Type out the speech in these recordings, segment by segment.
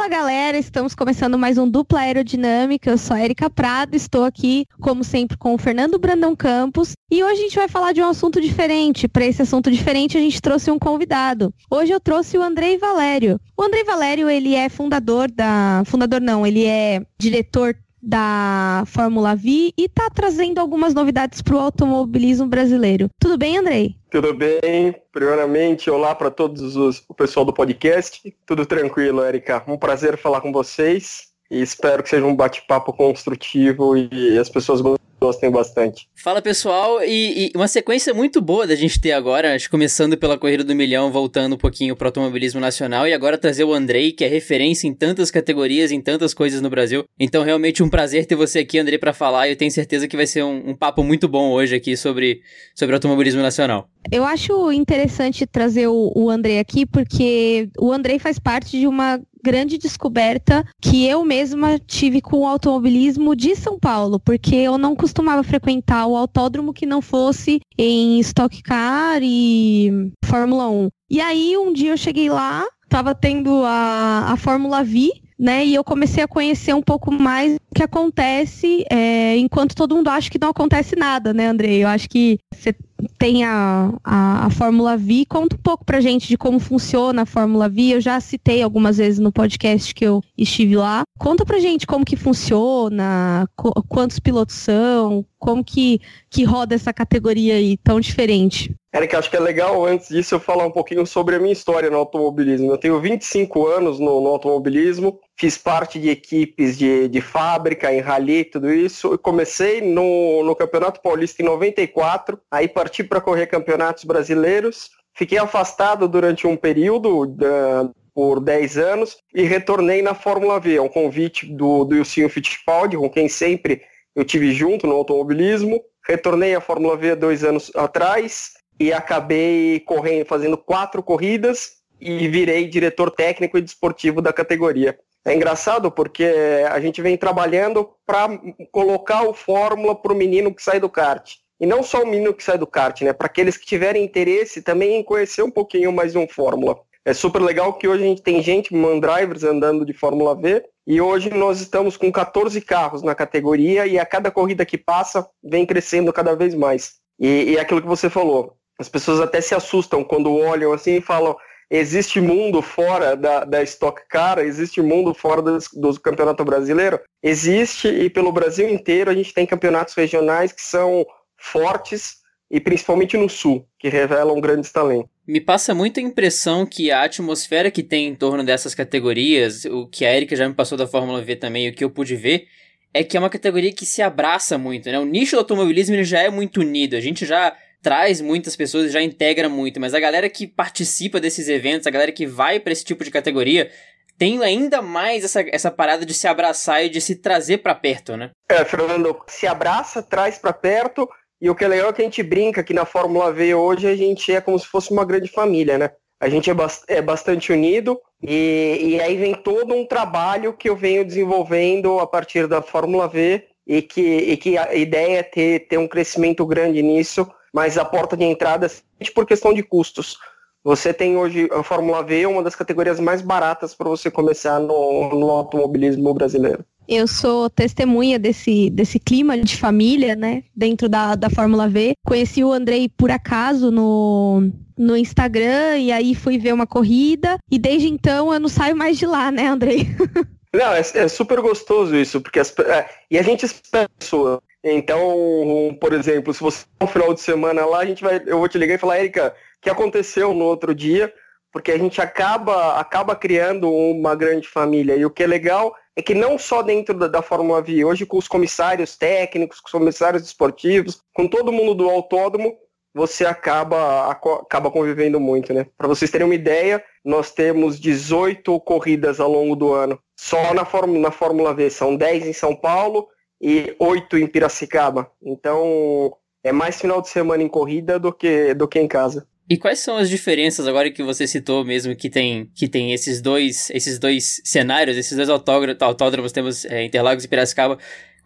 Fala galera, estamos começando mais um Dupla Aerodinâmica. Eu sou a Erika Prado, estou aqui, como sempre, com o Fernando Brandão Campos. E hoje a gente vai falar de um assunto diferente. Para esse assunto diferente, a gente trouxe um convidado. Hoje eu trouxe o Andrei Valério. O Andrei Valério, ele é fundador da. Fundador não, ele é diretor da Fórmula V e está trazendo algumas novidades para o automobilismo brasileiro. Tudo bem, Andrei? Tudo bem. Primeiramente, olá para todos os, o pessoal do podcast. Tudo tranquilo, Erika. Um prazer falar com vocês e espero que seja um bate-papo construtivo e as pessoas gostem bastante. Fala pessoal, e, e, uma sequência muito boa da gente ter agora, acho, começando pela Corrida do Milhão, voltando um pouquinho pro automobilismo nacional, e agora trazer o Andrei, que é referência em tantas categorias, em tantas coisas no Brasil. Então, realmente um prazer ter você aqui, Andrei, para falar, e eu tenho certeza que vai ser um, um papo muito bom hoje aqui sobre, sobre automobilismo nacional. Eu acho interessante trazer o, o Andrei aqui, porque o Andrei faz parte de uma grande descoberta que eu mesma tive com o automobilismo de São Paulo, porque eu não costumava frequentar o autódromo que não fosse em Stock Car e Fórmula 1. E aí um dia eu cheguei lá, tava tendo a, a Fórmula V, né? E eu comecei a conhecer um pouco mais o que acontece, é, enquanto todo mundo acha que não acontece nada, né, Andrei? Eu acho que você tem a, a, a, Fórmula V. Conta um pouco pra gente de como funciona a Fórmula V. Eu já citei algumas vezes no podcast que eu estive lá. Conta pra gente como que funciona, quantos pilotos são, como que, que roda essa categoria aí tão diferente. Eric, acho que é legal antes disso eu falar um pouquinho sobre a minha história no automobilismo. Eu tenho 25 anos no, no automobilismo, fiz parte de equipes de, de fábrica, em rally, tudo isso. Eu comecei no, no Campeonato Paulista em 94, aí parti para correr campeonatos brasileiros. Fiquei afastado durante um período, por 10 anos, e retornei na Fórmula V. É um convite do, do Ilcinho Fittipaldi, com quem sempre eu tive junto no automobilismo. Retornei à Fórmula V dois anos atrás e acabei correndo, fazendo quatro corridas e virei diretor técnico e desportivo da categoria. É engraçado porque a gente vem trabalhando para colocar o Fórmula para o menino que sai do kart. E não só o menino que sai do kart, né? Para aqueles que tiverem interesse também em conhecer um pouquinho mais de um Fórmula. É super legal que hoje a gente tem gente, mandrivers, andando de Fórmula V. E hoje nós estamos com 14 carros na categoria e a cada corrida que passa vem crescendo cada vez mais. E, e é aquilo que você falou, as pessoas até se assustam quando olham assim e falam: existe mundo fora da, da Stock Car, existe mundo fora do, do Campeonato Brasileiro? Existe, e pelo Brasil inteiro a gente tem campeonatos regionais que são fortes e principalmente no Sul, que revelam grandes talentos. Me passa muita impressão que a atmosfera que tem em torno dessas categorias, o que a Erika já me passou da Fórmula V também, o que eu pude ver, é que é uma categoria que se abraça muito, né? O nicho do automobilismo ele já é muito unido. A gente já traz muitas pessoas e já integra muito, mas a galera que participa desses eventos, a galera que vai para esse tipo de categoria, tem ainda mais essa, essa parada de se abraçar e de se trazer para perto, né? É, Fernando, se abraça, traz para perto, e o que é legal é que a gente brinca que na Fórmula V hoje a gente é como se fosse uma grande família, né? A gente é, é bastante unido e, e aí vem todo um trabalho que eu venho desenvolvendo a partir da Fórmula V e que, e que a ideia é ter, ter um crescimento grande nisso mas a porta de entrada é por questão de custos. Você tem hoje a Fórmula V, uma das categorias mais baratas para você começar no, no automobilismo brasileiro. Eu sou testemunha desse, desse clima de família, né, dentro da, da Fórmula V. Conheci o Andrei por acaso no, no Instagram e aí fui ver uma corrida e desde então eu não saio mais de lá, né, Andrei? Não, é, é super gostoso isso, porque as, é, e a gente espera pessoa. Então, por exemplo, se você no final de semana lá, a gente vai, eu vou te ligar e falar, Erika, o que aconteceu no outro dia? Porque a gente acaba, acaba criando uma grande família. E o que é legal é que não só dentro da, da Fórmula V, hoje com os comissários técnicos, com os comissários esportivos, com todo mundo do autódromo, você acaba, acaba convivendo muito, né? Para vocês terem uma ideia, nós temos 18 corridas ao longo do ano. Só na Fórmula, na Fórmula V, são 10 em São Paulo e oito em Piracicaba. Então é mais final de semana em corrida do que, do que em casa. E quais são as diferenças agora que você citou mesmo que tem que tem esses dois esses dois cenários, esses dois autódromos, temos é, Interlagos e Piracicaba.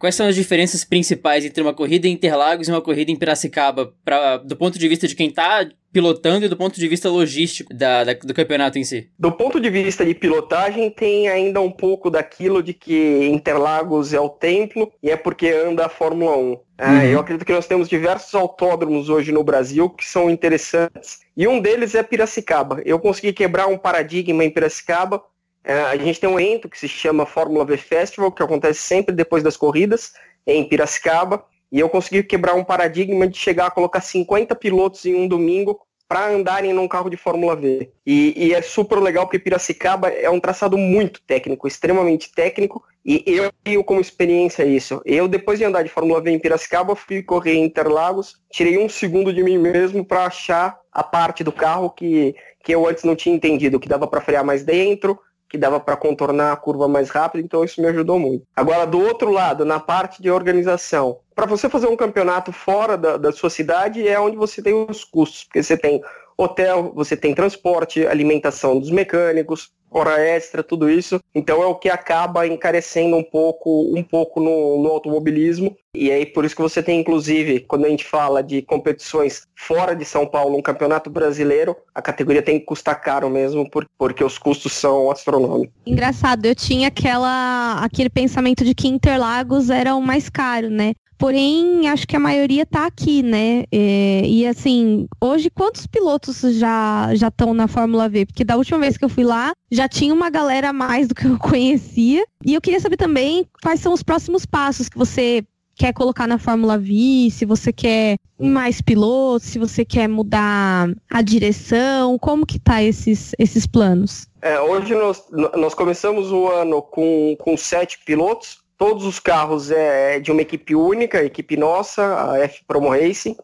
Quais são as diferenças principais entre uma corrida em Interlagos e uma corrida em Piracicaba, pra, do ponto de vista de quem tá pilotando e do ponto de vista logístico da, da, do campeonato em si? Do ponto de vista de pilotagem, tem ainda um pouco daquilo de que Interlagos é o templo e é porque anda a Fórmula 1. Ah, uhum. eu acredito que nós temos diversos autódromos hoje no Brasil que são interessantes. E um deles é Piracicaba. Eu consegui quebrar um paradigma em Piracicaba. Ah, a gente tem um evento que se chama Fórmula V Festival, que acontece sempre depois das corridas, em Piracicaba. E eu consegui quebrar um paradigma de chegar a colocar 50 pilotos em um domingo para andarem num carro de Fórmula V. E, e, é super legal porque Piracicaba é um traçado muito técnico, extremamente técnico, e eu tenho como experiência isso. Eu, depois de andar de Fórmula V em Piracicaba, fui correr em Interlagos, tirei um segundo de mim mesmo para achar a parte do carro que, que eu antes não tinha entendido, que dava para frear mais dentro, que dava para contornar a curva mais rápido, então isso me ajudou muito. Agora, do outro lado, na parte de organização, para você fazer um campeonato fora da, da sua cidade é onde você tem os custos, porque você tem hotel, você tem transporte, alimentação dos mecânicos, hora extra, tudo isso. Então é o que acaba encarecendo um pouco, um pouco no, no, automobilismo. E aí por isso que você tem, inclusive, quando a gente fala de competições fora de São Paulo, um campeonato brasileiro, a categoria tem que custar caro mesmo, por, porque os custos são astronômicos. Engraçado, eu tinha aquela, aquele pensamento de que Interlagos era o mais caro, né? Porém, acho que a maioria tá aqui, né? É, e assim, hoje quantos pilotos já já estão na Fórmula V? Porque da última vez que eu fui lá, já tinha uma galera a mais do que eu conhecia. E eu queria saber também quais são os próximos passos que você quer colocar na Fórmula V, se você quer mais pilotos, se você quer mudar a direção, como que tá esses, esses planos? É, hoje nós, nós começamos o ano com, com sete pilotos, Todos os carros é de uma equipe única, equipe nossa, a F Promo Racing.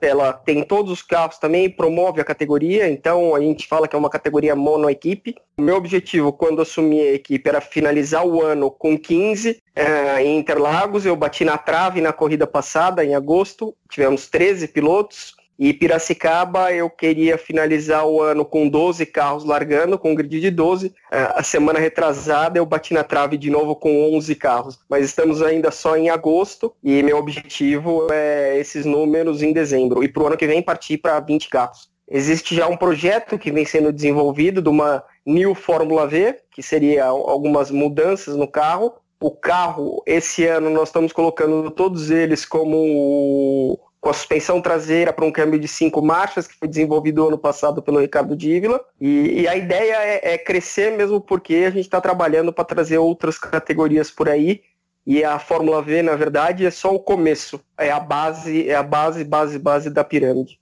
Ela tem todos os carros também, promove a categoria, então a gente fala que é uma categoria mono-equipe. O meu objetivo, quando assumi a equipe, era finalizar o ano com 15 é, em Interlagos. Eu bati na trave na corrida passada, em agosto. Tivemos 13 pilotos. E Piracicaba eu queria finalizar o ano com 12 carros largando, com um grid de 12. É, a semana retrasada eu bati na trave de novo com 11 carros. Mas estamos ainda só em agosto e meu objetivo é esses números em dezembro. E para o ano que vem partir para 20 carros. Existe já um projeto que vem sendo desenvolvido de uma New Fórmula V, que seria algumas mudanças no carro. O carro, esse ano, nós estamos colocando todos eles como com a suspensão traseira para um câmbio de cinco marchas, que foi desenvolvido ano passado pelo Ricardo Dívila. E, e a ideia é, é, crescer mesmo porque a gente está trabalhando para trazer outras categorias por aí. E a Fórmula V, na verdade, é só o começo. É a base, é a base, base, base da pirâmide.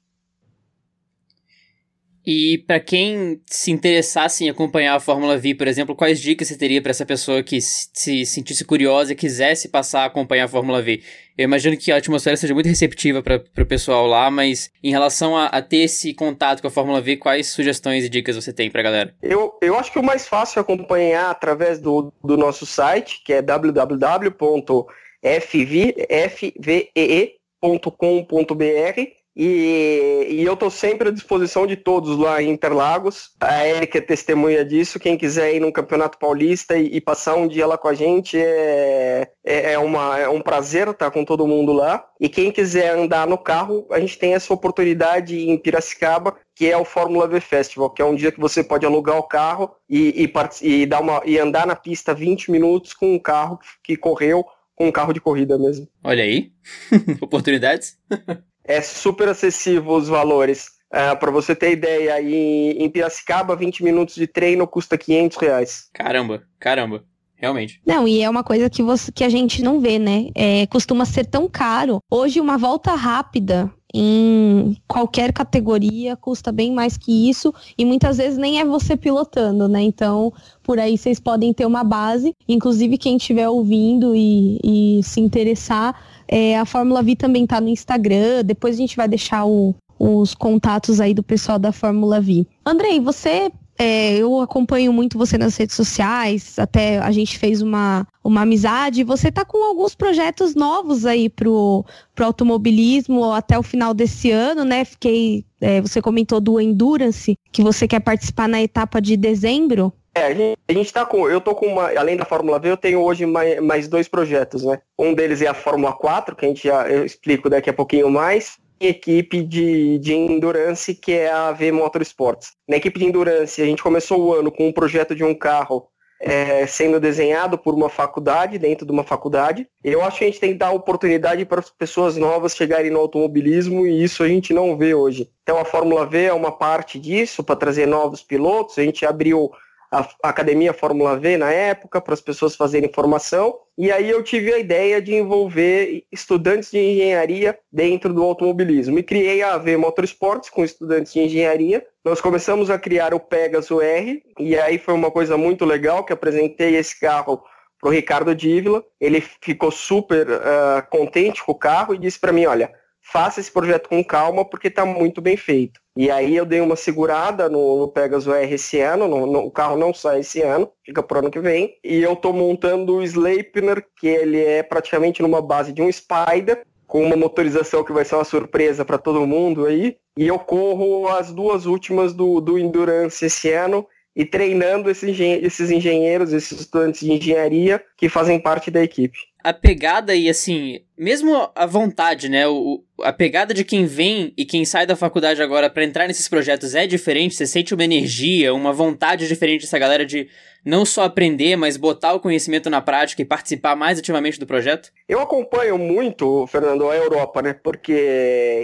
E para quem se interessasse em acompanhar a Fórmula V, por exemplo, quais dicas você teria para essa pessoa que se sentisse curiosa e quisesse passar a acompanhar a Fórmula V? Eu imagino que a atmosfera seja muito receptiva para o pessoal lá, mas em relação a, a, ter esse contato com a Fórmula V, quais sugestões e dicas você tem para galera? Eu, eu acho que o mais fácil é acompanhar através do, do nosso site, que é www.fvee.com.br e, e, eu estou sempre à disposição de todos lá em Interlagos. A Erika é testemunha disso. Quem quiser ir no Campeonato Paulista e, e passar um dia lá com a gente é, é, é, uma, é um prazer estar com todo mundo lá. E quem quiser andar no carro, a gente tem essa oportunidade em Piracicaba, que é o Fórmula V Festival, que é um dia que você pode alugar o carro e, e, e, dar uma, e andar na pista 20 minutos com um carro que correu com um carro de corrida mesmo. Olha aí, oportunidades. é super acessível os valores. Uh, é, para você ter ideia, em, em Piracicaba, 20 minutos de treino custa 500 reais. Caramba, caramba. Realmente. Não, e é uma coisa que, você, que a gente não vê, né? É, costuma ser tão caro. Hoje, uma volta rápida em qualquer categoria custa bem mais que isso e muitas vezes nem é você pilotando, né? Então, por aí vocês podem ter uma base. Inclusive, quem estiver ouvindo e, e se interessar, é, a Fórmula V também tá no Instagram. Depois a gente vai deixar o, os contatos aí do pessoal da Fórmula V. Andrei, você é, eu acompanho muito você nas redes sociais, até a gente fez uma, uma amizade. Você tá com alguns projetos novos aí pro, pro automobilismo até o final desse ano, né? Fiquei. É, você comentou do Endurance, que você quer participar na etapa de dezembro. É, a gente, a gente tá com. Eu tô com uma. Além da Fórmula V, eu tenho hoje mais, mais dois projetos, né? Um deles é a Fórmula 4, que a gente já eu explico daqui a pouquinho mais. Equipe de, de endurance, que é a V Motorsports. Na equipe de endurance, a gente começou o ano com um projeto de um carro é, sendo desenhado por uma faculdade, dentro de uma faculdade. Eu acho que a gente tem que dar oportunidade para as pessoas novas chegarem no automobilismo e isso a gente não vê hoje. Então a Fórmula V é uma parte disso, para trazer novos pilotos. A gente abriu a Academia Fórmula V na época, para as pessoas fazerem formação. E aí eu tive a ideia de envolver estudantes de engenharia dentro do automobilismo. E criei a AV Motorsports com estudantes de engenharia. Nós começamos a criar o Pegasus R, e aí foi uma coisa muito legal que apresentei esse carro para o Ricardo Dívila. Ele ficou super uh, contente com o carro e disse para mim, olha, faça esse projeto com calma porque está muito bem feito. E aí eu dei uma segurada no, no Pegasus R esse ano, no, no, o carro não sai esse ano, fica pro ano que vem. E eu estou montando o Sleipner, que ele é praticamente numa base de um Spider, com uma motorização que vai ser uma surpresa para todo mundo aí. E eu corro as duas últimas do, do Endurance esse ano e treinando esses, esses engenheiros, esses estudantes de engenharia que fazem parte da equipe a pegada e assim, mesmo a vontade, né? O, a pegada de quem vem e quem sai da faculdade agora para entrar nesses projetos é diferente. Você sente uma energia, uma vontade diferente dessa galera de não só aprender, mas botar o conhecimento na prática e participar mais ativamente do projeto? Eu acompanho muito, Fernando, a Europa, né? Porque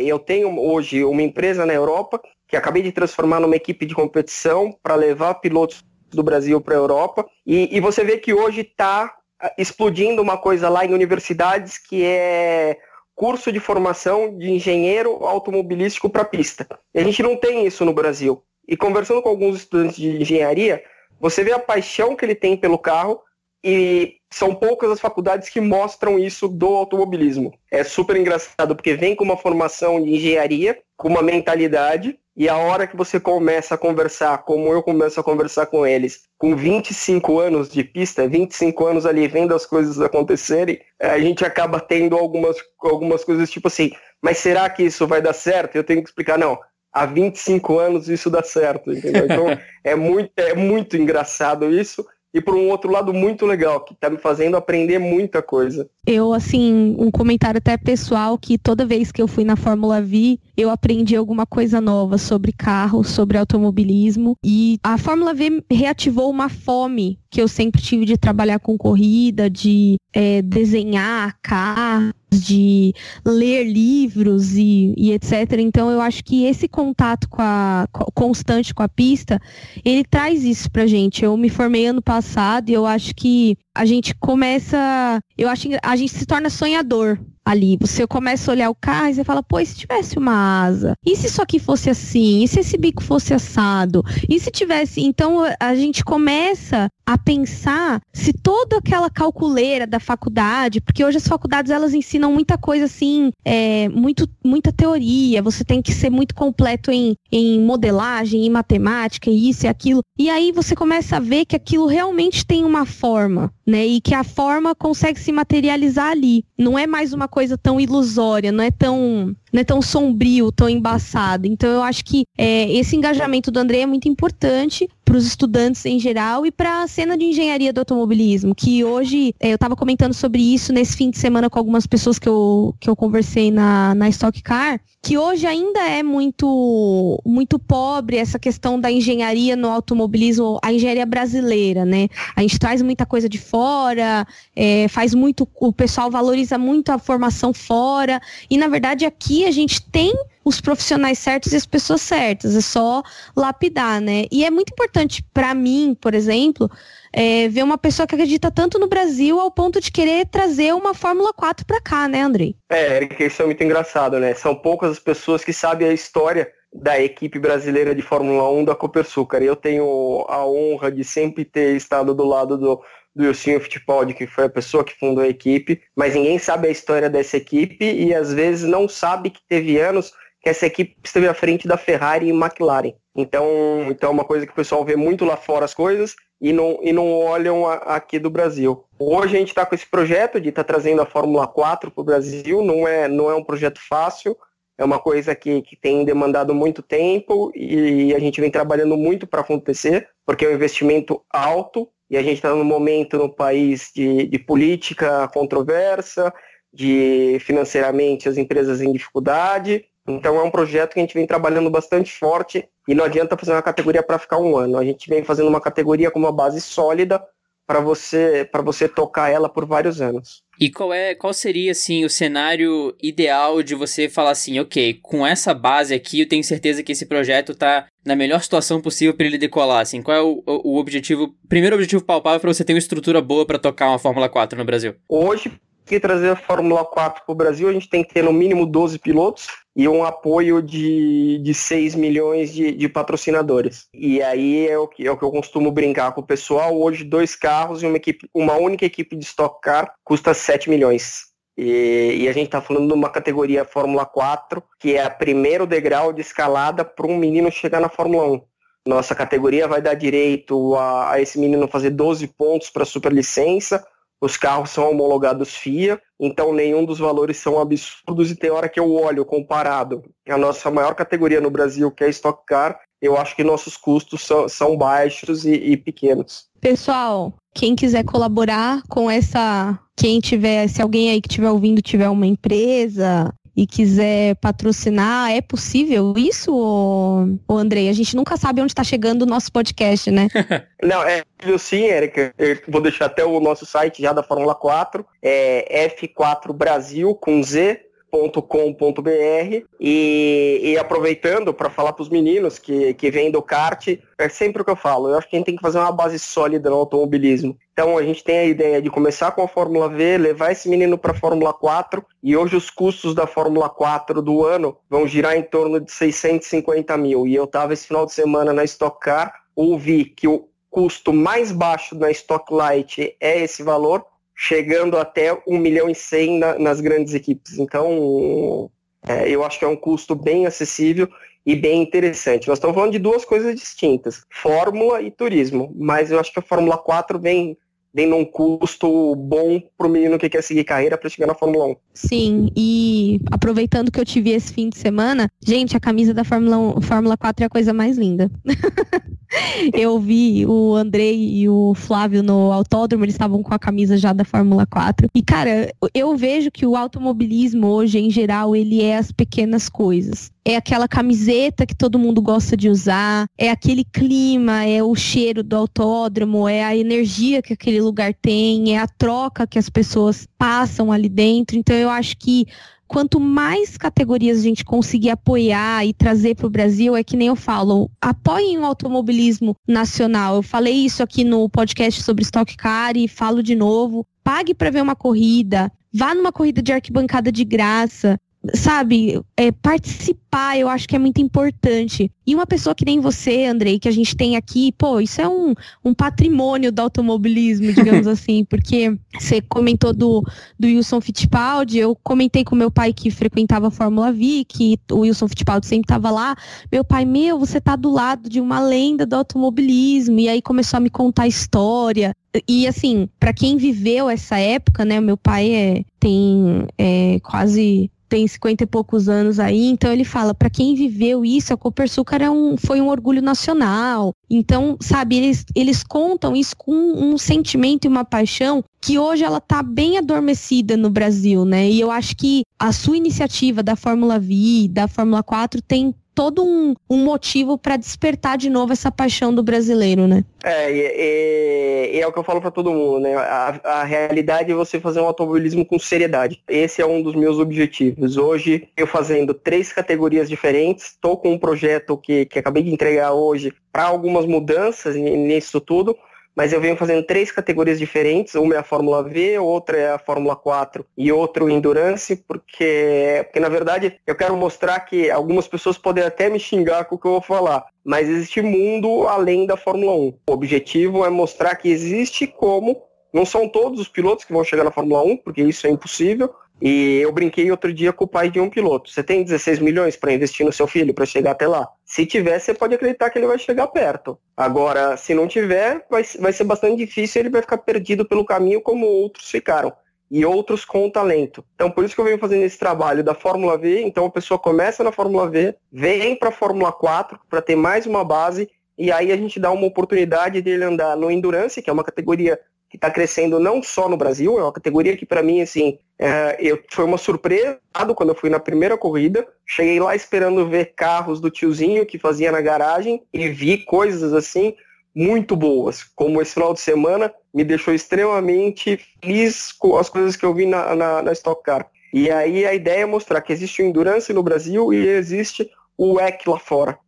eu tenho hoje uma empresa na Europa que acabei de transformar numa equipe de competição para levar pilotos do Brasil para a Europa. E, e, você vê que hoje está explodindo uma coisa lá em universidades que é curso de formação de engenheiro automobilístico para pista. E a gente não tem isso no Brasil. E conversando com alguns estudantes de engenharia, você vê a paixão que ele tem pelo carro e são poucas as faculdades que mostram isso do automobilismo. É super engraçado porque vem com uma formação de engenharia, com uma mentalidade, e a hora que você começa a conversar, como eu começo a conversar com eles, com 25 anos de pista, 25 anos ali vendo as coisas acontecerem, a gente acaba tendo algumas, algumas coisas tipo assim, mas será que isso vai dar certo? Eu tenho que explicar, não, há 25 anos isso dá certo, entendeu? Então é muito, é muito engraçado isso e por um outro lado muito legal, que está me fazendo aprender muita coisa. Eu, assim, um comentário até pessoal, que toda vez que eu fui na Fórmula V, eu aprendi alguma coisa nova sobre carro, sobre automobilismo. E a Fórmula V reativou uma fome que eu sempre tive de trabalhar com corrida, de é, desenhar carros de ler livros e, e, etc. Então eu acho que esse contato com a, constante com a pista, ele traz isso pra gente. Eu me formei ano passado e eu acho que a gente começa, eu acho a gente se torna sonhador ali. Você começa a olhar o carro e você fala, pô, e se tivesse uma asa? E se isso aqui fosse assim? E se esse bico fosse assado? E se tivesse. Então a gente começa a pensar se toda aquela calculeira da faculdade, porque hoje as faculdades elas ensinam muita coisa assim, é, muito, muita teoria, você tem que ser muito completo em, em modelagem, em matemática, isso e aquilo. E aí você começa a ver que aquilo realmente tem uma forma, né? E que a forma consegue se materializar ali. Não é mais uma coisa tão ilusória, não é tão não é tão sombrio, tão embaçado. Então eu acho que é, esse engajamento do André é muito importante para os estudantes em geral e para a cena de engenharia do automobilismo, que hoje é, eu estava comentando sobre isso nesse fim de semana com algumas pessoas que eu, que eu conversei na, na Stock Car, que hoje ainda é muito muito pobre essa questão da engenharia no automobilismo, a engenharia brasileira, né? A gente traz muita coisa de fora, é, faz muito, o pessoal valoriza muito a formação fora, e na verdade aqui a gente tem os profissionais certos e as pessoas certas, é só lapidar, né? E é muito importante para mim, por exemplo, é, ver uma pessoa que acredita tanto no Brasil ao ponto de querer trazer uma Fórmula 4 para cá, né, Andrei? É, Eric, isso é muito engraçado, né? São poucas as pessoas que sabem a história da equipe brasileira de Fórmula 1 da Copersucar. Eu tenho a honra de sempre ter estado do lado do, do Ilcinho Fittipaldi, que foi a pessoa que fundou a equipe, mas ninguém sabe a história dessa equipe e às vezes não sabe que teve anos que essa equipe esteve à frente da Ferrari e McLaren. Então, então é uma coisa que o pessoal vê muito lá fora as coisas e não, e não olham a, aqui do Brasil. Hoje a gente está com esse projeto de estar tá trazendo a Fórmula 4 para o Brasil, não é, não é um projeto fácil, é uma coisa que, que tem demandado muito tempo e a gente vem trabalhando muito para acontecer, porque é um investimento alto e a gente está num momento no país de, de política controversa, de financeiramente as empresas em dificuldade. Então é um projeto que a gente vem trabalhando bastante forte e não adianta fazer uma categoria para ficar um ano. A gente vem fazendo uma categoria com uma base sólida para você para você tocar ela por vários anos. E qual é qual seria assim o cenário ideal de você falar assim, ok, com essa base aqui eu tenho certeza que esse projeto está na melhor situação possível para ele decolar, assim, qual é o, o objetivo, primeiro objetivo palpável para você ter uma estrutura boa para tocar uma Fórmula 4 no Brasil? Hoje que trazer a Fórmula 4 para o Brasil, a gente tem que ter no mínimo 12 pilotos e um apoio de, de 6 milhões de, de patrocinadores. E aí é o, que, é o que eu costumo brincar com o pessoal. Hoje, dois carros e uma, equipe, uma única equipe de Stock Car custa 7 milhões. E, e, a gente está falando de uma categoria Fórmula 4, que é o primeiro degrau de escalada para um menino chegar na Fórmula 1. Nossa categoria vai dar direito a, a esse menino fazer 12 pontos para a superlicença, os carros são homologados FIA, então nenhum dos valores são absurdos e tem hora que eu olho comparado a nossa maior categoria no Brasil, que é Stock Car, eu acho que nossos custos são, são baixos e, e pequenos. Pessoal, quem quiser colaborar com essa, quem tiver, se alguém aí que estiver ouvindo tiver uma empresa, e quiser patrocinar, é possível isso, ou, ou Andrei? A gente nunca sabe onde está chegando o nosso podcast, né? Não, é possível sim, Erika. Eu vou deixar até o nosso site já da Fórmula 4, é F4 Brasil com Z kart.com.br e, e aproveitando para falar para os meninos que, que vêm do kart, é sempre o que eu falo, eu acho que a gente tem que fazer uma base sólida no automobilismo. Então a gente tem a ideia de começar com a Fórmula V, levar esse menino para a Fórmula 4 e hoje os custos da Fórmula 4 do ano vão girar em torno de 650 mil. E eu estava esse final de semana na Stock Car, ouvi que o custo mais baixo na Stock Light é esse valor, chegando até 1 milhão e 100 na, nas grandes equipes. Então, é, eu acho que é um custo bem acessível e bem interessante. Nós estamos falando de duas coisas distintas, Fórmula e turismo, mas eu acho que a Fórmula 4 vem vem num custo bom para o menino que quer seguir carreira para chegar na Fórmula 1. Sim, e aproveitando que eu te vi esse fim de semana, gente, a camisa da Fórmula 1, Fórmula 4 é a coisa mais linda. eu vi o Andrei e o Flávio no autódromo, eles estavam com a camisa já da Fórmula 4. E, cara, eu vejo que o automobilismo hoje, em geral, ele é as pequenas coisas é aquela camiseta que todo mundo gosta de usar, é aquele clima, é o cheiro do autódromo, é a energia que aquele lugar tem, é a troca que as pessoas passam ali dentro. Então eu acho que quanto mais categorias a gente conseguir apoiar e trazer para o Brasil, é que nem eu falo, apoiem o automobilismo nacional. Eu falei isso aqui no podcast sobre Stock Car e falo de novo. Pague para ver uma corrida, vá numa corrida de arquibancada de graça, sabe, é, participar, eu acho que é muito importante. E uma pessoa que nem você, Andrei, que a gente tem aqui, pô, isso é um, um patrimônio do automobilismo, digamos assim, porque você comentou do, do Wilson Fittipaldi, eu comentei com meu pai que frequentava a Fórmula V, que o Wilson Fittipaldi sempre estava lá. Meu pai, meu, você tá do lado de uma lenda do automobilismo, e aí começou a me contar a história. E assim, para quem viveu essa época, né, meu pai é, tem é, quase tem 50 e poucos anos aí, então ele fala, para quem viveu isso, a Copersucar é um, foi um orgulho nacional. Então, sabe, eles, eles contam isso com um sentimento e uma paixão que hoje ela tá bem adormecida no Brasil, né? E eu acho que a sua iniciativa da Fórmula V, da Fórmula 4 tem todo um, um motivo para despertar de novo essa paixão do brasileiro, né? É, e, e é o que eu falo para todo mundo, né? A, a, realidade é você fazer um automobilismo com seriedade. Esse é um dos meus objetivos. Hoje, eu fazendo três categorias diferentes, estou com um projeto que, que acabei de entregar hoje para algumas mudanças nisso tudo, mas eu venho fazendo três categorias diferentes, uma é a Fórmula V, outra é a Fórmula 4 e outra o Endurance, porque, porque na verdade eu quero mostrar que algumas pessoas podem até me xingar com o que eu vou falar, mas existe mundo além da Fórmula 1. O objetivo é mostrar que existe como, não são todos os pilotos que vão chegar na Fórmula 1, porque isso é impossível, e eu brinquei outro dia com o pai de um piloto. Você tem 16 milhões para investir no seu filho para chegar até lá? Se tiver, você pode acreditar que ele vai chegar perto. Agora, se não tiver, vai, vai ser bastante difícil, ele vai ficar perdido pelo caminho como outros ficaram. e outros com talento. Então, por isso que eu venho fazendo esse trabalho da Fórmula V. Então, a pessoa começa na Fórmula V, vem para a Fórmula 4 para ter mais uma base, e aí a gente dá uma oportunidade dele andar no Endurance, que é uma categoria que está crescendo não só no Brasil, é uma categoria que para mim, assim, é, eu, foi uma surpresa quando eu fui na primeira corrida. Cheguei lá esperando ver carros do tiozinho que fazia na garagem e vi coisas assim muito boas, como esse final de semana me deixou extremamente feliz com as coisas que eu vi na, na, na Stock Car. E aí a ideia é mostrar que existe o Endurance no Brasil e existe o WEC lá fora.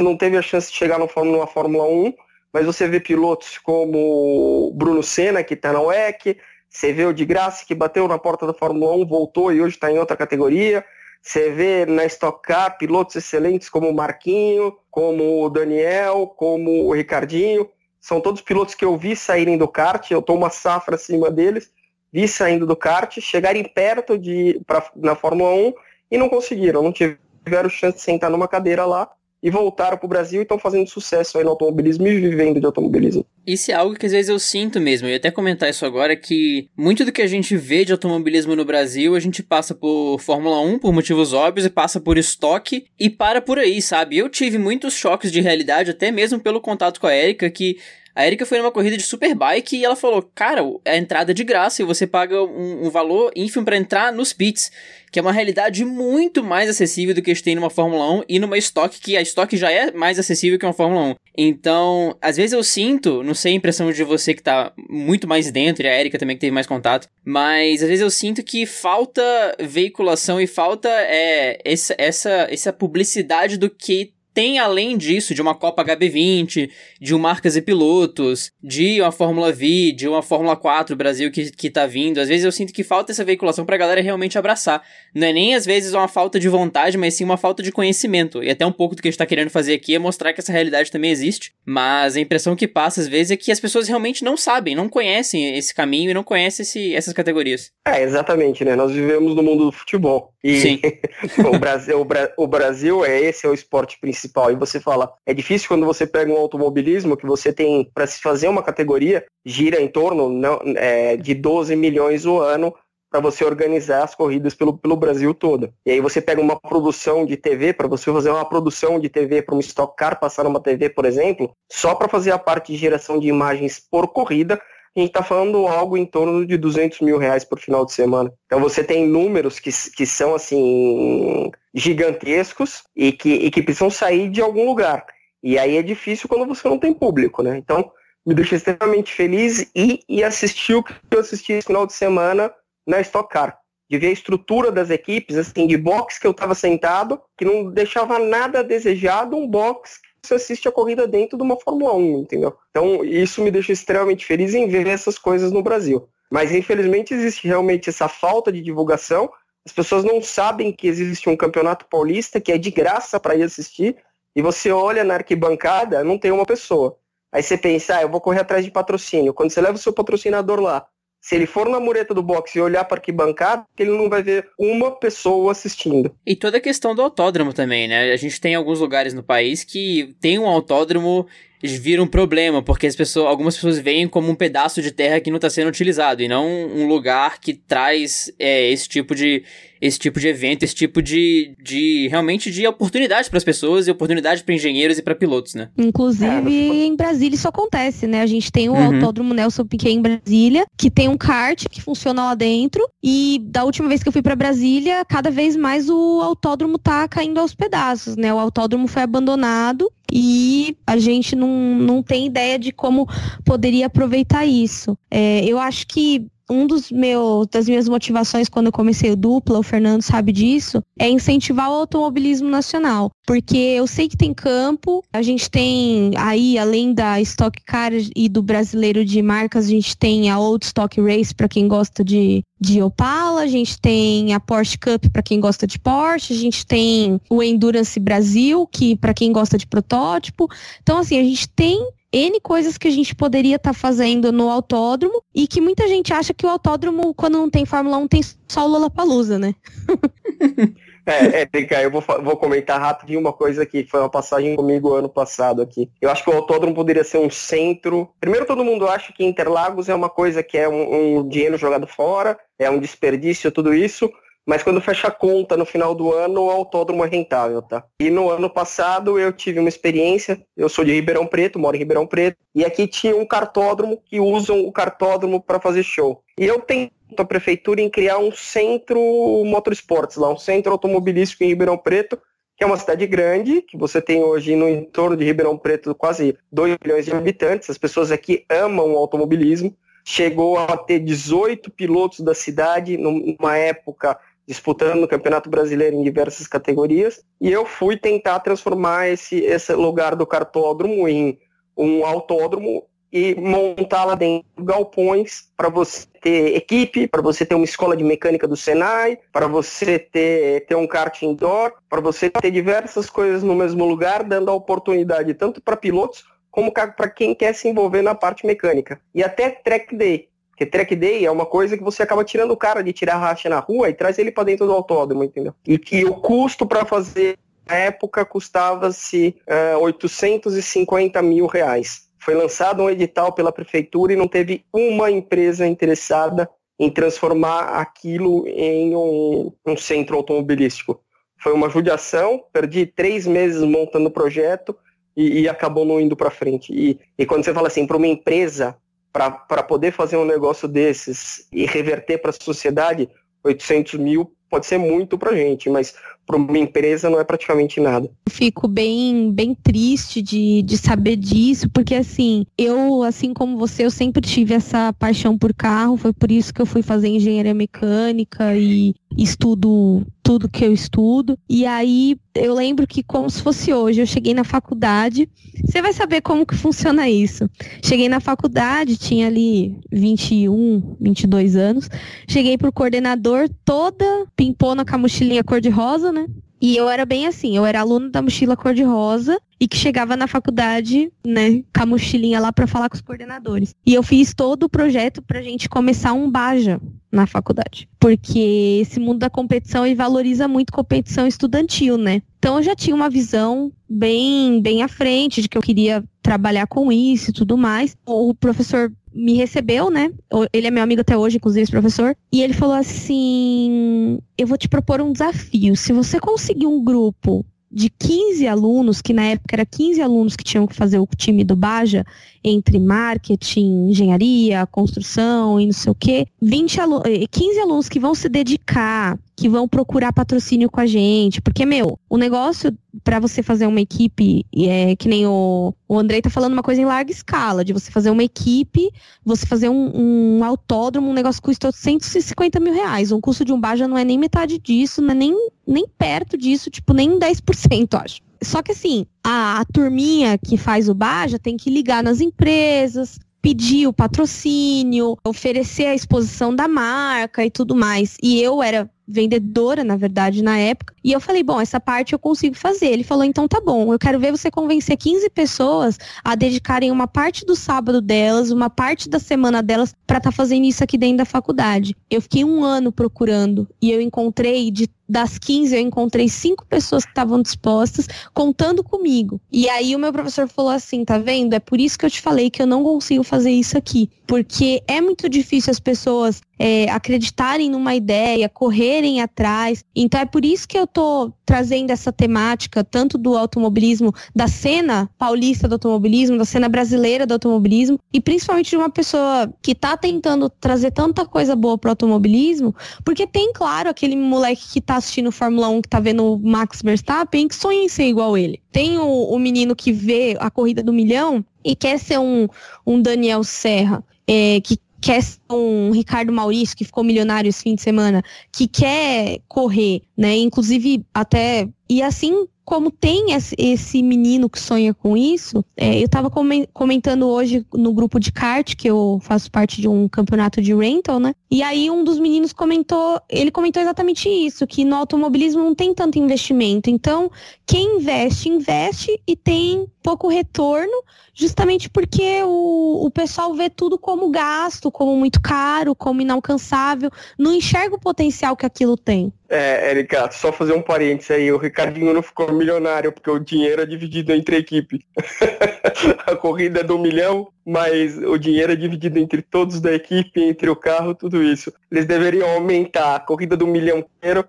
Não teve a chance de chegar no, numa Fórmula 1, mas você vê pilotos como Bruno Senna, que está na WEC, você vê o de Graça, que bateu na porta da Fórmula 1, voltou e hoje está em outra categoria. Você vê na Stock Car pilotos excelentes como o Marquinho, como o Daniel, como o Ricardinho. São todos pilotos que eu vi saírem do kart, eu estou uma safra acima deles, vi saindo do kart, chegarem perto de pra, na Fórmula 1 e não conseguiram, não tiveram chance de sentar numa cadeira lá e voltaram para o Brasil e estão fazendo sucesso aí no automobilismo e vivendo de automobilismo. Isso é algo que às vezes eu sinto mesmo. Ia até comentar isso agora que muito do que a gente vê de automobilismo no Brasil, a gente passa por Fórmula 1 por motivos óbvios e passa por estoque e para por aí, sabe? Eu tive muitos choques de realidade até mesmo pelo contato com a Erika que a Erika foi numa corrida de superbike e ela falou: Cara, a entrada é de graça e você paga um, um valor ínfimo para entrar nos pits, que é uma realidade muito mais acessível do que a gente tem numa Fórmula 1 e numa Stock, que a Stock já é mais acessível que uma Fórmula 1. Então, às vezes eu sinto, não sei a impressão de você que tá muito mais dentro, e a Erika também que teve mais contato, mas às vezes eu sinto que falta veiculação e falta é, essa, essa, essa publicidade do que tem além disso, de uma Copa HB20, de um Marcas e Pilotos, de uma Fórmula V, de uma Fórmula 4 Brasil que, que tá vindo. Às vezes eu sinto que falta essa veiculação pra galera realmente abraçar. Não é nem às vezes uma falta de vontade, mas sim uma falta de conhecimento. E até um pouco do que a gente tá querendo fazer aqui é mostrar que essa realidade também existe. Mas a impressão que passa às vezes é que as pessoas realmente não sabem, não conhecem esse caminho e não conhecem esse, essas categorias. É, exatamente, né? Nós vivemos no mundo do futebol. E Sim. o, Brasil, o, Bra o Brasil é esse é o esporte principal. E você fala, é difícil quando você pega um automobilismo que você tem para se fazer uma categoria gira em torno não, é, de 12 milhões o ano para você organizar as corridas pelo, pelo Brasil todo. E aí você pega uma produção de TV, para você fazer uma produção de TV para um Stock Car passar numa TV, por exemplo, só para fazer a parte de geração de imagens por corrida, gente está falando algo em torno de 200 mil reais por final de semana. Então você tem números que, que são assim gigantescos e que, e que precisam sair de algum lugar. E aí é difícil quando você não tem público, né? Então me deixa extremamente feliz e, e o que eu assisti esse final de semana na Stock Car. De ver a estrutura das equipes, assim, de box que eu estava sentado, que não deixava nada desejado, um box você assiste a corrida dentro de uma Fórmula 1, entendeu? Então, isso me deixa extremamente feliz em ver essas coisas no Brasil. Mas, infelizmente, existe realmente essa falta de divulgação. As pessoas não sabem que existe um campeonato paulista que é de graça para ir assistir. E você olha na arquibancada, não tem uma pessoa. Aí você pensa, ah, eu vou correr atrás de patrocínio. Quando você leva o seu patrocinador lá, se ele for na mureta do boxe e olhar para que bancada, ele não vai ver uma pessoa assistindo. E toda a questão do autódromo também, né? A gente tem alguns lugares no país que tem um autódromo vira um problema, porque as pessoas, algumas pessoas veem como um pedaço de terra que não está sendo utilizado, e não um lugar que traz é, esse tipo de esse tipo de evento, esse tipo de, de realmente de oportunidade para as pessoas e oportunidade para engenheiros e para pilotos, né? Inclusive é, em Brasília isso acontece, né? A gente tem o uhum. Autódromo Nelson Piquet em Brasília, que tem um kart que funciona lá dentro e da última vez que eu fui para Brasília, cada vez mais o autódromo tá caindo aos pedaços, né? O autódromo foi abandonado e a gente não, não tem ideia de como poderia aproveitar isso. É, eu acho que um dos meus, das minhas motivações quando eu comecei o dupla, o Fernando sabe disso, é incentivar o automobilismo nacional. Porque eu sei que tem campo, a gente tem aí, além da Stock Car e do brasileiro de marcas, a gente tem a Old Stock Race para quem gosta de, de Opala, a gente tem a Porsche Cup para quem gosta de Porsche, a gente tem o Endurance Brasil, que para quem gosta de protótipo. Então, assim, a gente tem N coisas que a gente poderia estar tá fazendo no autódromo e que muita gente acha que o autódromo, quando não tem Fórmula 1, tem só o Lollapalooza, né? É, é eu vou, vou comentar rapidinho uma coisa que foi uma passagem comigo ano passado aqui. Eu acho que o autódromo poderia ser um centro. Primeiro, todo mundo acha que Interlagos é uma coisa que é um, um dinheiro jogado fora, é um desperdício, tudo isso. Mas quando fecha a conta no final do ano, o autódromo é rentável, tá? E no ano passado eu tive uma experiência, eu sou de Ribeirão Preto, moro em Ribeirão Preto, e aqui tinha um cartódromo que usam o cartódromo para fazer show. E eu tento a prefeitura em criar um centro motorsports lá, um centro automobilístico em Ribeirão Preto, que é uma cidade grande, que você tem hoje no entorno de Ribeirão Preto quase 2 milhões de habitantes. As pessoas aqui amam o automobilismo. Chegou a ter 18 pilotos da cidade numa época disputando o Campeonato Brasileiro em diversas categorias. E eu fui tentar transformar esse, esse lugar do cartódromo em um autódromo e montar lá dentro galpões para você ter equipe, para você ter uma escola de mecânica do Senai, para você ter, ter um kart indoor, para você ter diversas coisas no mesmo lugar, dando a oportunidade tanto para pilotos como para quem quer se envolver na parte mecânica. E até track day. Porque track day é uma coisa que você acaba tirando o cara de tirar racha na rua e traz ele para dentro do autódromo, entendeu? E que o custo para fazer na época custava-se uh, eh, 850 mil reais foi lançado um edital pela prefeitura e não teve uma empresa interessada em transformar aquilo em um, um centro automobilístico. Foi uma judiação, perdi três meses montando o projeto e, e acabou não indo para frente. E, e quando você fala assim, para uma empresa, para poder fazer um negócio desses e reverter para a sociedade, 800 mil pode ser muito para gente, mas para uma empresa não é praticamente nada. Fico bem, bem triste de, de saber disso, porque assim, eu, assim como você, eu sempre tive essa paixão por carro, foi por isso que eu fui fazer engenharia mecânica e estudo tudo que eu estudo. E aí eu lembro que como se fosse hoje, eu cheguei na faculdade, você vai saber como que funciona isso. Cheguei na faculdade, tinha ali 21, 22 anos, cheguei pro coordenador toda pimpona com a mochilinha cor-de-rosa, né? E eu era bem assim, eu era aluna da mochila cor-de-rosa e que chegava na faculdade, né, com a mochilinha lá para falar com os coordenadores. E eu fiz todo o projeto pra gente começar um Baja na faculdade. Porque esse mundo da competição ele valoriza muito competição estudantil, né? Então eu já tinha uma visão bem bem à frente de que eu queria trabalhar com isso e tudo mais. O professor me recebeu, né? Ele é meu amigo até hoje, inclusive, esse professor. E ele falou assim: Eu vou te propor um desafio. Se você conseguir um grupo de 15 alunos, que na época era 15 alunos que tinham que fazer o time do Baja, entre marketing, engenharia, construção e não sei o quê, 20 alunos, 15 alunos que vão se dedicar, que vão procurar patrocínio com a gente, porque, meu, o negócio para você fazer uma equipe, é que nem o, o Andrei tá falando uma coisa em larga escala, de você fazer uma equipe, você fazer um, um autódromo, um negócio que custa 150 mil reais. Um custo de um bar já não é nem metade disso, não é nem, nem perto disso, tipo, nem 10%, acho. Só que assim, a, a turminha que faz o bar já tem que ligar nas empresas, pedir o patrocínio, oferecer a exposição da marca e tudo mais. E eu era vendedora, na verdade, na época. E eu falei, bom, essa parte eu consigo fazer. Ele falou, então tá bom, eu quero ver você convencer 15 pessoas a dedicarem uma parte do sábado delas, uma parte da semana delas para estar tá fazendo isso aqui dentro da faculdade. Eu fiquei um ano procurando e eu encontrei de das 15, eu encontrei cinco pessoas que estavam dispostas, contando comigo. E aí o meu professor falou assim: tá vendo? É por isso que eu te falei que eu não consigo fazer isso aqui. Porque é muito difícil as pessoas é, acreditarem numa ideia, correrem atrás. Então é por isso que eu tô trazendo essa temática, tanto do automobilismo, da cena paulista do automobilismo, da cena brasileira do automobilismo, e principalmente de uma pessoa que tá tentando trazer tanta coisa boa pro automobilismo, porque tem, claro, aquele moleque que tá assistindo Fórmula 1, que tá vendo o Max Verstappen, que sonha em ser igual ele. Tem o, o menino que vê a corrida do milhão e quer ser um, um Daniel Serra. É, que quer um Ricardo Maurício, que ficou milionário esse fim de semana, que quer correr, né? Inclusive, até. E assim como tem esse menino que sonha com isso, é, eu estava comentando hoje no grupo de kart, que eu faço parte de um campeonato de rental, né? E aí um dos meninos comentou, ele comentou exatamente isso, que no automobilismo não tem tanto investimento. Então, quem investe, investe e tem pouco retorno, justamente porque o, o pessoal vê tudo como gasto, como muito caro, como inalcançável, não enxerga o potencial que aquilo tem. É, Erika, só fazer um parênteses aí, o Ricardinho não ficou milionário, porque o dinheiro é dividido entre a equipe. a corrida é do milhão, mas o dinheiro é dividido entre todos da equipe, entre o carro, tudo isso. Eles deveriam aumentar a corrida do milhão inteiro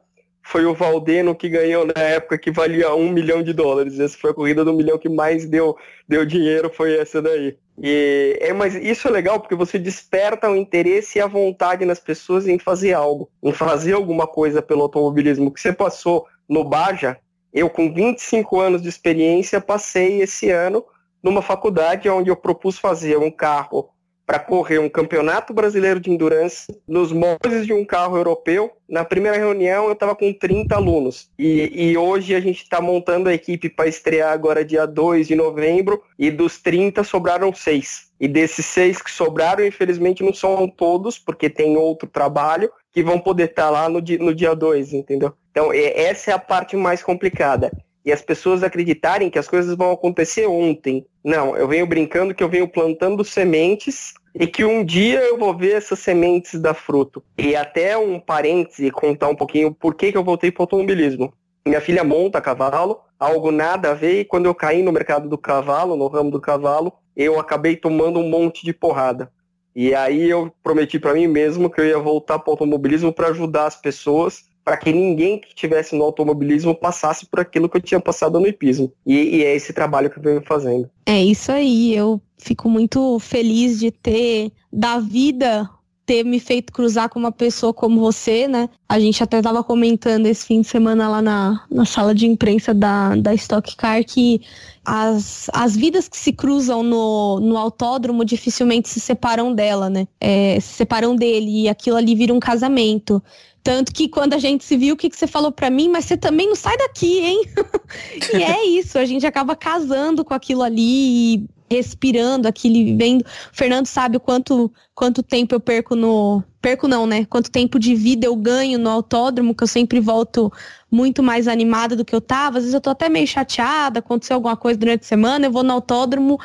foi o Valdeno que ganhou na época que valia um milhão de dólares. Essa foi a corrida do milhão que mais deu, deu dinheiro, foi essa daí. E, é, mas isso é legal porque você desperta o interesse e a vontade nas pessoas em fazer algo, em fazer alguma coisa pelo automobilismo. Que você passou no Baja, eu com 25 anos de experiência passei esse ano numa faculdade onde eu propus fazer um carro para correr um campeonato brasileiro de endurance nos moldes de um carro europeu. Na primeira reunião eu estava com 30 alunos e, e hoje a gente está montando a equipe para estrear agora dia 2 de novembro e dos 30 sobraram seis. E desses seis que sobraram, infelizmente não são todos, porque tem outro trabalho, que vão poder estar tá lá no dia, no dia 2, entendeu? Então essa é a parte mais complicada e as pessoas acreditarem que as coisas vão acontecer ontem. Não, eu venho brincando que eu venho plantando sementes e que um dia eu vou ver essas sementes dar fruto. E até um parêntese, contar um pouquinho por que, que eu voltei para o automobilismo. Minha filha monta cavalo, algo nada a ver, e quando eu caí no mercado do cavalo, no ramo do cavalo, eu acabei tomando um monte de porrada. E aí eu prometi para mim mesmo que eu ia voltar para o automobilismo para ajudar as pessoas, para que ninguém que estivesse no automobilismo passasse por aquilo que eu tinha passado no hipismo. E, e é esse trabalho que eu venho fazendo. É isso aí, eu fico muito feliz de ter da vida ter me feito cruzar com uma pessoa como você, né? A gente até estava comentando esse fim de semana lá na, na sala de imprensa da, da Stock Car que as, as vidas que se cruzam no, no autódromo dificilmente se separam dela, né? É, se separam dele e aquilo ali vira um casamento. Tanto que quando a gente se viu, o que, que você falou para mim? Mas você também não sai daqui, hein? e é isso, a gente acaba casando com aquilo ali e respirando aquilo, vivendo. O Fernando sabe o quanto, quanto tempo eu perco no. Perco não, né? Quanto tempo de vida eu ganho no autódromo, que eu sempre volto muito mais animada do que eu tava. Às vezes eu tô até meio chateada, aconteceu alguma coisa durante a semana, eu vou no autódromo,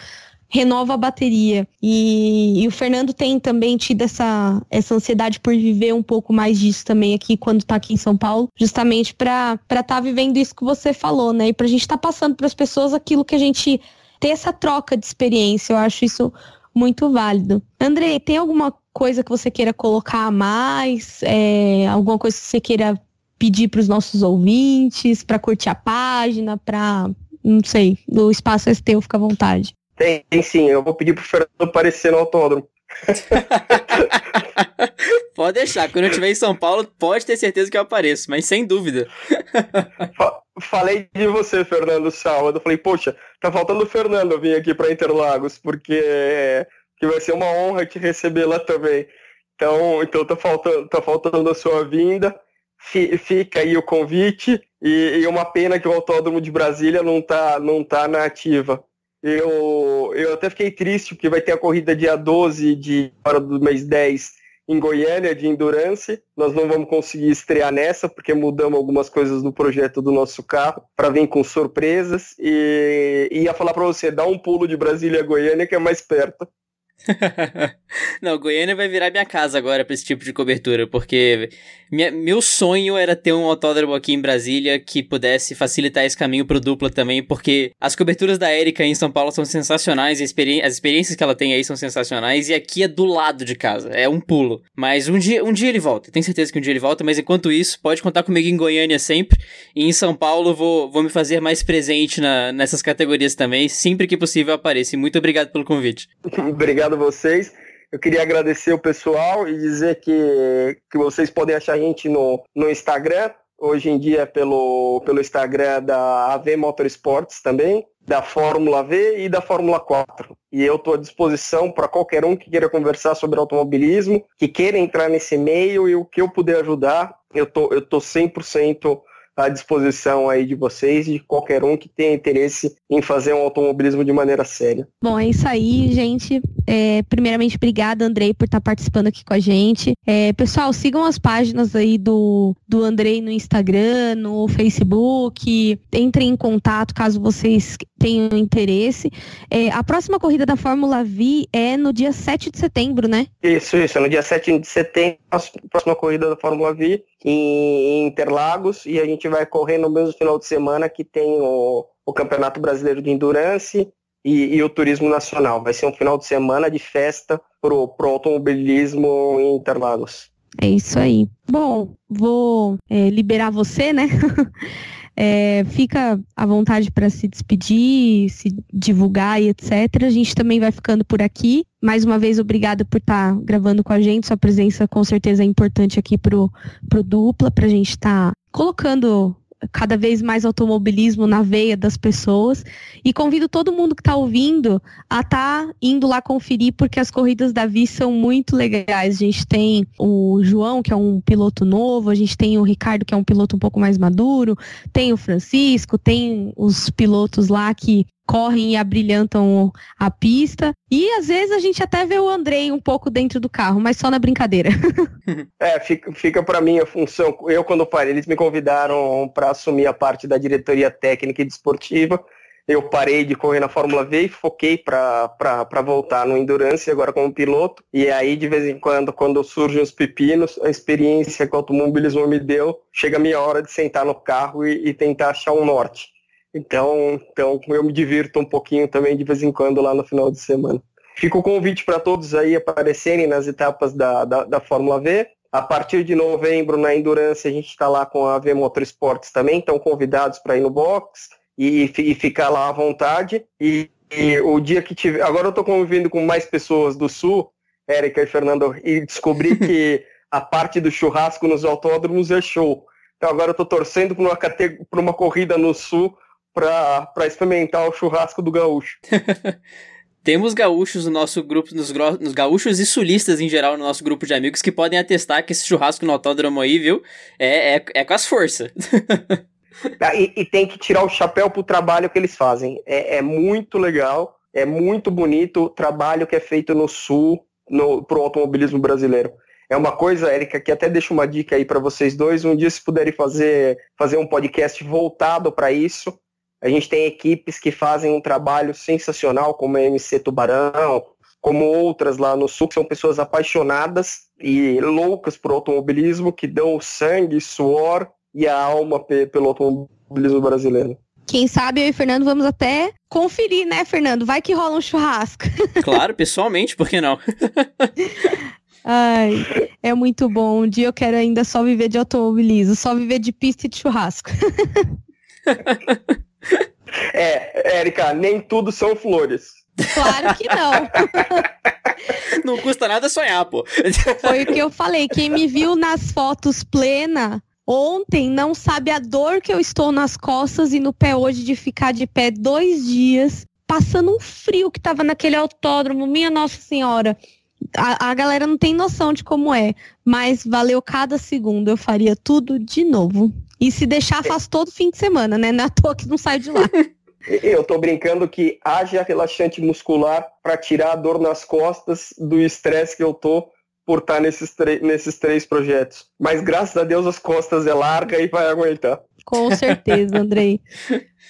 renova a bateria. E, e, o Fernando tem também tido essa, essa ansiedade por viver um pouco mais disso também aqui quando tá aqui em São Paulo, justamente para estar tá vivendo isso que você falou, né? E pra gente estar tá passando para as pessoas aquilo que a gente ter essa troca de experiência. Eu acho isso muito válido. André, tem alguma coisa que você queira colocar a mais? É, alguma coisa que você queira pedir para os nossos ouvintes, para curtir a página, para não sei, o espaço é teu, fica à vontade. Tem, tem sim, eu vou pedir pro Fernando aparecer no autódromo. pode deixar, quando eu estiver em São Paulo, pode ter certeza que eu apareço, mas sem dúvida. Falei de você, Fernando, sábado. Falei, poxa, tá faltando o Fernando vir aqui para Interlagos, porque que vai ser uma honra te receber lá também. Então, então tá faltando, tá faltando a sua vinda. Fica aí o convite e, e uma pena que o Autódromo de Brasília não tá, não tá na ativa. Eu, eu até fiquei triste porque vai ter a corrida dia 12 de hora do mês 10 em Goiânia de Endurance. Nós não vamos conseguir estrear nessa porque mudamos algumas coisas no projeto do nosso carro para vir com surpresas e ia falar para você dar um pulo de Brasília a Goiânia que é mais perto. não, Goiânia vai virar minha casa agora para esse tipo de cobertura, porque minha, meu sonho era ter um autódromo aqui em Brasília que pudesse facilitar esse caminho pro dupla também, porque as coberturas da Erika em São Paulo são sensacionais, as experiências que ela tem aí são sensacionais, e aqui é do lado de casa, é um pulo. Mas um dia, um dia ele volta, tenho certeza que um dia ele volta, mas enquanto isso, pode contar comigo em Goiânia sempre, e em São Paulo vou, vou me fazer mais presente na, nessas categorias também, sempre que possível apareça. Muito obrigado pelo convite. obrigado a vocês. Eu queria agradecer o pessoal e dizer que, que vocês podem achar a gente no, no Instagram, hoje em dia pelo, pelo Instagram da AV Motorsports também, da Fórmula V e da Fórmula 4. E eu estou à disposição para qualquer um que queira conversar sobre automobilismo, que queira entrar nesse meio e o que eu puder ajudar, eu tô, eu tô 100% à disposição aí de vocês e de qualquer um que tenha interesse em fazer um automobilismo de maneira séria. Bom, é isso aí, gente. É, primeiramente, obrigada, Andrei, por estar participando aqui com a gente. É, pessoal, sigam as páginas aí do, do Andrei no Instagram, no Facebook. Entrem em contato caso vocês tenham interesse. É, a próxima corrida da Fórmula V é no dia 7 de setembro, né? Isso, isso. No dia 7 de setembro, a próxima corrida da Fórmula V em Interlagos. E a gente vai correr no mesmo final de semana que tem o, o Campeonato Brasileiro de Endurance e, e, o Turismo Nacional. Vai ser um final de semana de festa pro, pro automobilismo em Interlagos. É isso aí. Bom, vou é, liberar você, né? É, fica à vontade para se despedir, se divulgar e etc. A gente também vai ficando por aqui. Mais uma vez, obrigada por estar tá gravando com a gente. Sua presença com certeza é importante aqui pro, pro dupla, para a gente estar tá colocando cada vez mais automobilismo na veia das pessoas. E convido todo mundo que está ouvindo a estar tá indo lá conferir, porque as corridas da Vi são muito legais. A gente tem o João, que é um piloto novo, a gente tem o Ricardo, que é um piloto um pouco mais maduro, tem o Francisco, tem os pilotos lá que correm e abrilhantam a pista. E às vezes a gente até vê o Andrei um pouco dentro do carro, mas só na brincadeira. é, fica, fica para mim a função. Eu, quando parei, eles me convidaram para assumir a parte da diretoria técnica e desportiva. Eu parei de correr na Fórmula V e foquei para voltar no Endurance, agora como piloto. E aí, de vez em quando, quando surgem os pepinos, a experiência que o automobilismo me deu, chega a minha hora de sentar no carro e, e tentar achar um norte. Então, então eu me divirto um pouquinho também de vez em quando lá no final de semana. Fica o convite para todos aí aparecerem nas etapas da, da, da, Fórmula V. A partir de novembro, na Endurance, a gente está lá com a V Motorsports também, estão convidados para ir no box e, e ficar lá à vontade. E, e o dia que tiver. Agora eu estou convivendo com mais pessoas do Sul, Érica e Fernando, e descobri que a parte do churrasco nos autódromos é show. Então agora eu estou torcendo para uma, uma corrida no Sul para experimentar o churrasco do gaúcho. Temos gaúchos no nosso grupo, nos, nos, gaúchos e sulistas em geral no nosso grupo de amigos que podem atestar que esse churrasco no autódromo aí, viu, é, é, é com as forças. Ah, e, e, tem que tirar o chapéu pro trabalho que eles fazem. É, é, muito legal, é muito bonito o trabalho que é feito no sul no, pro automobilismo brasileiro. É uma coisa, Érica, que até deixo uma dica aí para vocês dois. Um dia, se puderem fazer, fazer um podcast voltado para isso, a gente tem equipes que fazem um trabalho sensacional, como a MC Tubarão, como outras lá no Sul, que são pessoas apaixonadas e loucas por automobilismo, que dão sangue, suor e a alma pelo automobilismo brasileiro. Quem sabe eu e Fernando vamos até conferir, né, Fernando? Vai que rola um churrasco. Claro, pessoalmente, por que não? Ai, é muito bom. Um dia eu quero ainda só viver de automobilismo, só viver de pista e de churrasco. É, Érica, nem tudo são flores. Claro que não. Não custa nada sonhar, pô. Foi o que eu falei. Quem me viu nas fotos plena ontem não sabe a dor que eu estou nas costas e no pé hoje de ficar de pé dois dias, passando um frio que tava naquele autódromo. Minha Nossa Senhora. A, a galera não tem noção de como é, mas valeu cada segundo. Eu faria tudo de novo. E se deixar, faz todo fim de semana, né? Não é toa que não sai de lá. Eu tô brincando que haja relaxante muscular para tirar a dor nas costas do estresse que eu tô por estar tá nesses, nesses três projetos. Mas graças a Deus as costas é larga e vai aguentar. Com certeza, Andrei.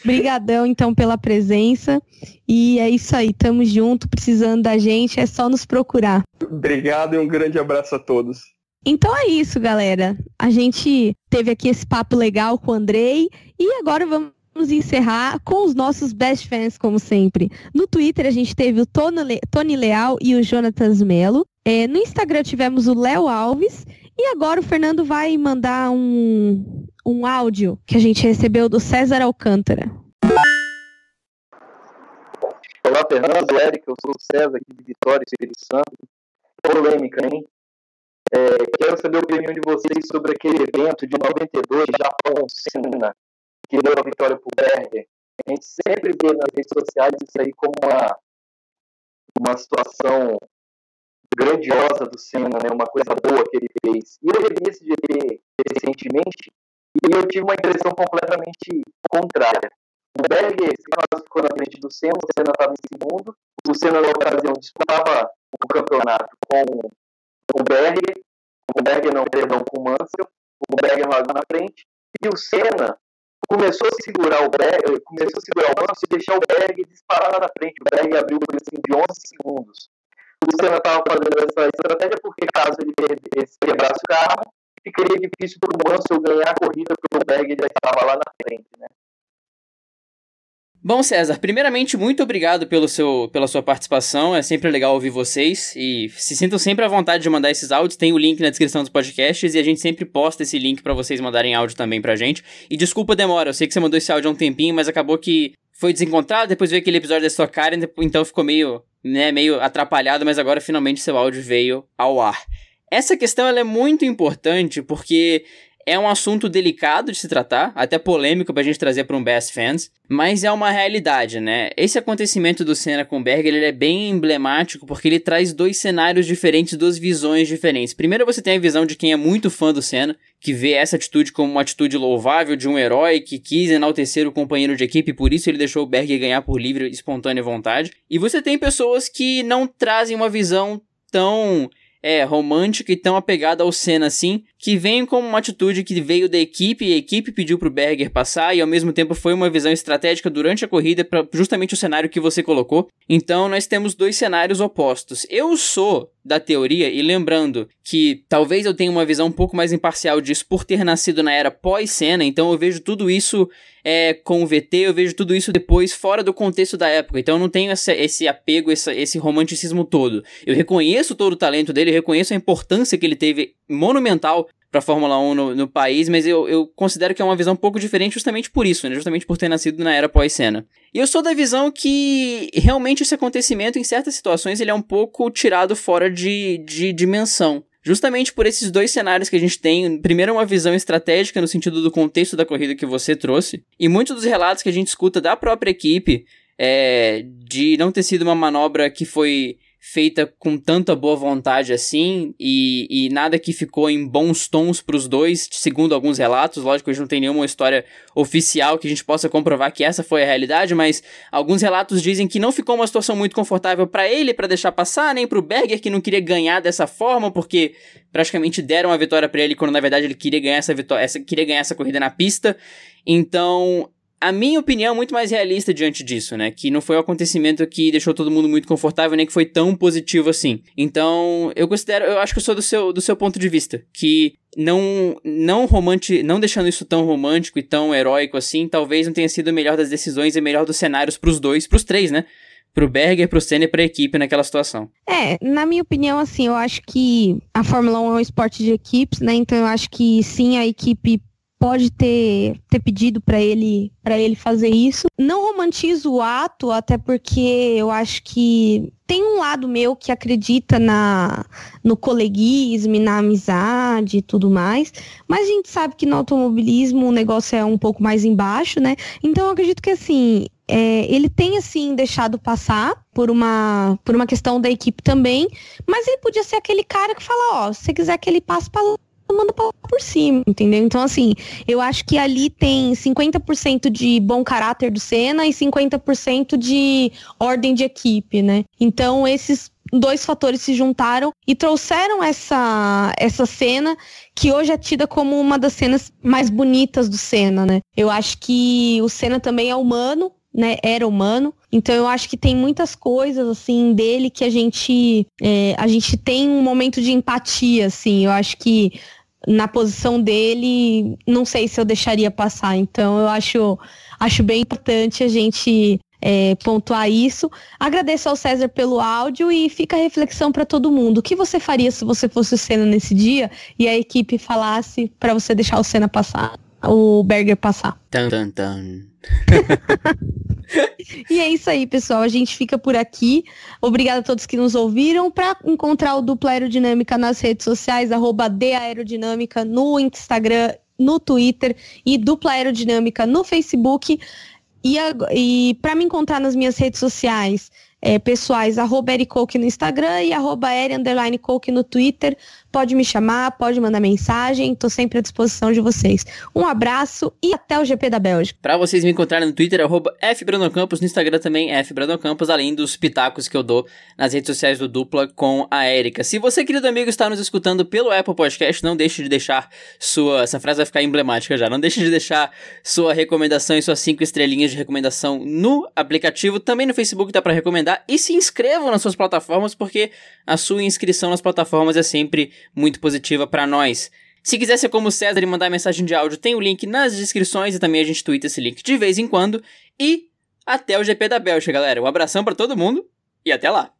Obrigadão, então, pela presença. E é isso aí, tamo junto, precisando da gente, é só nos procurar. Obrigado e um grande abraço a todos. Então é isso, galera. A gente teve aqui esse papo legal com o Andrei e agora vamos encerrar com os nossos best fans, como sempre. No Twitter a gente teve o Tony Leal e o Jonatas Melo. É, no Instagram tivemos o Léo Alves. E agora o Fernando vai mandar um, um áudio que a gente recebeu do César Alcântara. Olá, Fernando, Érica, eu sou o César aqui de Vitória, Espírito Santo. Polêmica, hein? É, quero saber a opinião de vocês sobre aquele evento de 92, Japão, Senna, que deu a vitória para o Berger. A gente sempre vê nas redes sociais isso aí como uma, uma situação grandiosa do Senna, né? uma coisa boa que ele fez. E eu revi esse GP recentemente e eu tive uma impressão completamente contrária. O Berger ficou na frente do Senna, o Senna estava em segundo, o Senna na ocasião disputava o campeonato com o Berger, o Berger não, perdão, com o Mansell, o Berger logo na frente, e o Senna começou a segurar o Berg, começou a segurar o lance e deixar o Berg disparar lá na frente. O Berg abriu por assim, de 11 segundos. O Senna estava fazendo essa estratégia porque caso ele quebrasse o carro, ficaria difícil para o Mansell ganhar a corrida porque o Berg já estava lá na frente, né? Bom, César, primeiramente, muito obrigado pelo seu, pela sua participação. É sempre legal ouvir vocês. E se sintam sempre à vontade de mandar esses áudios. Tem o link na descrição dos podcasts e a gente sempre posta esse link para vocês mandarem áudio também pra gente. E desculpa a demora, eu sei que você mandou esse áudio há um tempinho, mas acabou que foi desencontrado, depois veio aquele episódio da Stock Car, então ficou meio, né, meio atrapalhado, mas agora finalmente seu áudio veio ao ar. Essa questão ela é muito importante porque é um assunto delicado de se tratar, até polêmico pra gente trazer para um Best Fans, mas é uma realidade, né? Esse acontecimento do Senna com Berger, ele é bem emblemático porque ele traz dois cenários diferentes, duas visões diferentes. Primeiro você tem a visão de quem é muito fã do Senna, que vê essa atitude como uma atitude louvável de um herói que quis enaltecer o companheiro de equipe, por isso ele deixou o Berger ganhar por livre e espontânea vontade. E você tem pessoas que não trazem uma visão tão é, romântica e tão apegada ao Senna assim, que vem como uma atitude que veio da equipe e a equipe pediu pro Berger passar e ao mesmo tempo foi uma visão estratégica durante a corrida para justamente o cenário que você colocou. Então nós temos dois cenários opostos. Eu sou da teoria, e lembrando que talvez eu tenha uma visão um pouco mais imparcial disso por ter nascido na era pós-cena, então eu vejo tudo isso é, com o VT, eu vejo tudo isso depois fora do contexto da época, então eu não tenho esse apego, esse romanticismo todo. Eu reconheço todo o talento dele, eu reconheço a importância que ele teve monumental para a Fórmula 1 no, no, país, mas eu, eu considero que é uma visão um pouco diferente justamente por isso, né? Justamente por ter nascido na era pós-cena. E eu sou da visão que realmente esse acontecimento, em certas situações, ele é um pouco tirado fora de, de dimensão. Justamente por esses dois cenários que a gente tem. Primeiro, uma visão estratégica no sentido do contexto da corrida que você trouxe. E muitos dos relatos que a gente escuta da própria equipe é, de não ter sido uma manobra que foi feita com tanta boa vontade assim e, e nada que ficou em bons tons para os dois, segundo alguns relatos. Lógico, a gente não tem nenhuma história oficial que a gente possa comprovar que essa foi a realidade, mas alguns relatos dizem que não ficou uma situação muito confortável para ele para deixar passar, nem para o Berger que não queria ganhar dessa forma, porque praticamente deram a vitória para ele quando na verdade ele queria ganhar essa vitória, essa, queria ganhar essa corrida na pista. Então, a minha opinião é muito mais realista diante disso, né? Que não foi um acontecimento que deixou todo mundo muito confortável, nem que foi tão positivo assim. Então, eu considero, eu acho que eu sou do seu, do seu ponto de vista, que não não romântico, não deixando isso tão romântico e tão heróico assim, talvez não tenha sido o melhor das decisões e melhor dos cenários pros dois, pros três, né? pro Berger, pro Senna e pra equipe naquela situação. É, na minha opinião, assim, eu acho que a Fórmula 1 é um esporte de equipes, né? Então eu acho que sim, a equipe pode ter, ter pedido para ele para ele fazer isso. Não romantizo o ato, até porque eu acho que tem um lado meu que acredita na no coleguismo, na amizade e tudo mais, mas a gente sabe que no automobilismo o negócio é um pouco mais embaixo, né? Então eu acredito que assim, é, ele tem assim deixado passar por uma por uma questão da equipe também, mas ele podia ser aquele cara que fala, ó, se você quiser que ele passe para manda por cima, entendeu? Então, assim, eu acho que ali tem 50% de bom caráter do Senna e 50% de ordem de equipe, né? Então, esses dois fatores se juntaram e trouxeram essa, essa cena que hoje é tida como uma das cenas mais bonitas do Senna, né? Eu acho que o Senna também é humano, né, era humano. Então eu acho que tem muitas coisas assim dele que a gente é, a gente tem um momento de empatia, assim. Eu acho que na posição dele, não sei se eu deixaria passar. Então eu acho acho bem importante a gente é, pontuar isso. Agradeço ao César pelo áudio e fica a reflexão para todo mundo. O que você faria se você fosse o Senna nesse dia e a equipe falasse para você deixar o Senna passar, o Berger passar? Tan, tan, tan. e é isso aí, pessoal. A gente fica por aqui. Obrigada a todos que nos ouviram. Para encontrar o Dupla Aerodinâmica nas redes sociais, arroba Aerodinâmica no Instagram, no Twitter e Dupla Aerodinâmica no Facebook. E, e para me encontrar nas minhas redes sociais, é, pessoais, arroba no Instagram e arroba no Twitter. Pode me chamar, pode mandar mensagem, estou sempre à disposição de vocês. Um abraço e até o GP da Bélgica. Para vocês me encontrarem no Twitter, arroba FBrandoncampos, no Instagram também FBrandoncampos, além dos pitacos que eu dou nas redes sociais do Dupla com a Érica. Se você, querido amigo, está nos escutando pelo Apple Podcast, não deixe de deixar sua... Essa frase vai ficar emblemática já. Não deixe de deixar sua recomendação e suas cinco estrelinhas de recomendação no aplicativo. Também no Facebook dá para recomendar. E se inscrevam nas suas plataformas, porque a sua inscrição nas plataformas é sempre muito positiva para nós. Se quiser ser como o César e mandar mensagem de áudio, tem o link nas descrições e também a gente twitta esse link de vez em quando. E até o GP da Bélgica, galera. Um abração para todo mundo e até lá!